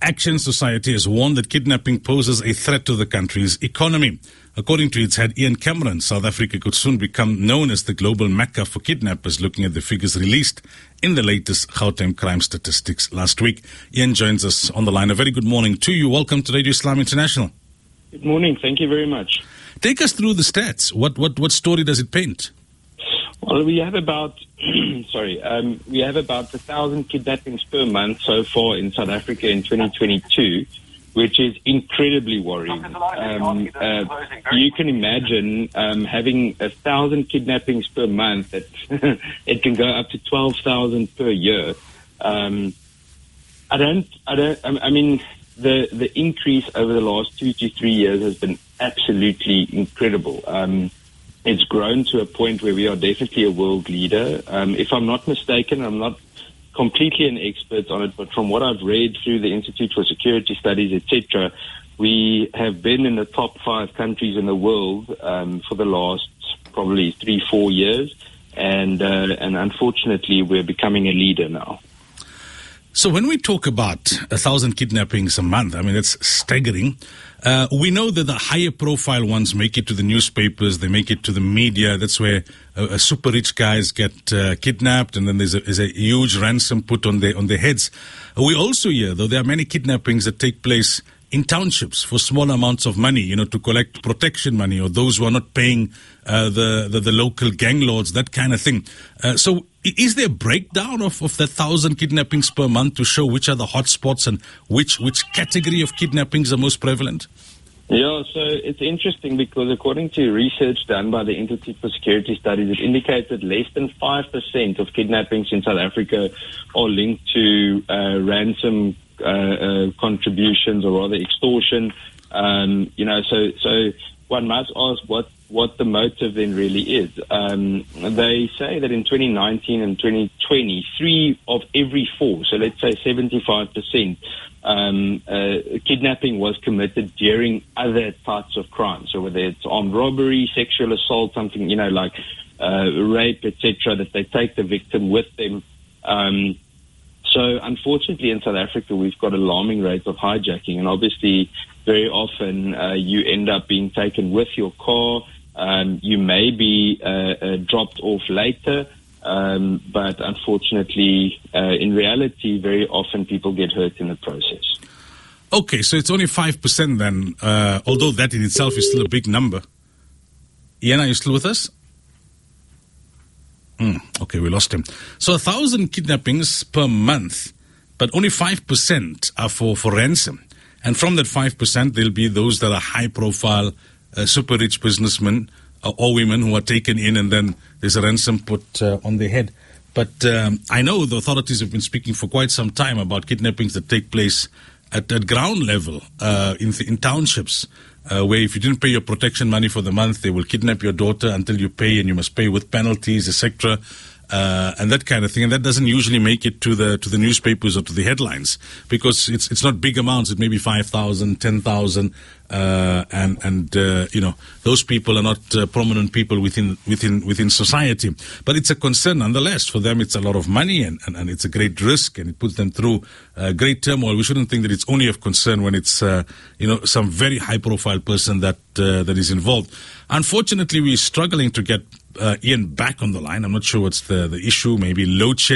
Action Society has warned that kidnapping poses a threat to the country's economy. According to its head, Ian Cameron, South Africa could soon become known as the global mecca for kidnappers, looking at the figures released in the latest Gauteng crime statistics last week. Ian joins us on the line. A very good morning to you. Welcome to Radio Islam International. Good morning. Thank you very much. Take us through the stats. What, what, what story does it paint? Well, we have about sorry, um, we have about a thousand kidnappings per month so far in South Africa in 2022, which is incredibly worrying. Um, uh, you can imagine um, having a thousand kidnappings per month. That it can go up to 12,000 per year. Um, I don't. I don't. I mean, the the increase over the last two to three years has been absolutely incredible. Um, it's grown to a point where we are definitely a world leader. Um, if I'm not mistaken, I'm not completely an expert on it, but from what I've read through the Institute for Security Studies, etc., we have been in the top five countries in the world um, for the last probably three, four years, and uh, and unfortunately, we're becoming a leader now. So when we talk about a thousand kidnappings a month, I mean, it's staggering. Uh, we know that the higher profile ones make it to the newspapers, they make it to the media. That's where uh, super rich guys get uh, kidnapped, and then there's a, there's a, huge ransom put on their on their heads. We also hear, though, there are many kidnappings that take place in townships for small amounts of money, you know, to collect protection money or those who are not paying uh, the, the, the local gang lords, that kind of thing. Uh, so, is there a breakdown of, of the thousand kidnappings per month to show which are the hotspots and which which category of kidnappings are most prevalent? Yeah, so it's interesting because according to research done by the Institute for Security Studies, it indicates that less than 5% of kidnappings in South Africa are linked to uh, ransom contributions or rather extortion. Um, you know, so so one must ask what what the motive then really is. Um, they say that in 2019 and 2020, three of every four, so let's say 75 percent, um, uh, kidnapping was committed during other types of crime. So whether it's armed robbery, sexual assault, something you know like uh, rape, etc., that they take the victim with them. Um, so unfortunately, in South Africa, we've got alarming rates of hijacking, and obviously, very often uh, you end up being taken with your car. Um, you may be uh, uh, dropped off later, um, but unfortunately, uh, in reality, very often people get hurt in the process. Okay, so it's only five percent then, uh, although that in itself is still a big number. Ian, are you still with us? Mm, okay, we lost him. So a thousand kidnappings per month, but only 5% are for, for ransom. And from that 5%, there'll be those that are high profile, uh, super rich businessmen uh, or women who are taken in and then there's a ransom put uh, on their head. But um, I know the authorities have been speaking for quite some time about kidnappings that take place at, at ground level uh, in, in townships uh, where if you didn't pay your protection money for the month, they will kidnap your daughter until you pay, and you must pay with penalties, etc. Uh, and that kind of thing, and that doesn't usually make it to the to the newspapers or to the headlines because it's it's not big amounts. It may be five thousand, ten thousand, uh, and and uh, you know those people are not uh, prominent people within within within society. But it's a concern nonetheless. For them, it's a lot of money and, and, and it's a great risk, and it puts them through uh, great turmoil. We shouldn't think that it's only of concern when it's uh, you know some very high profile person that that is involved. Unfortunately, we're struggling to get uh, Ian back on the line. I'm not sure what's the, the issue, maybe load shedding.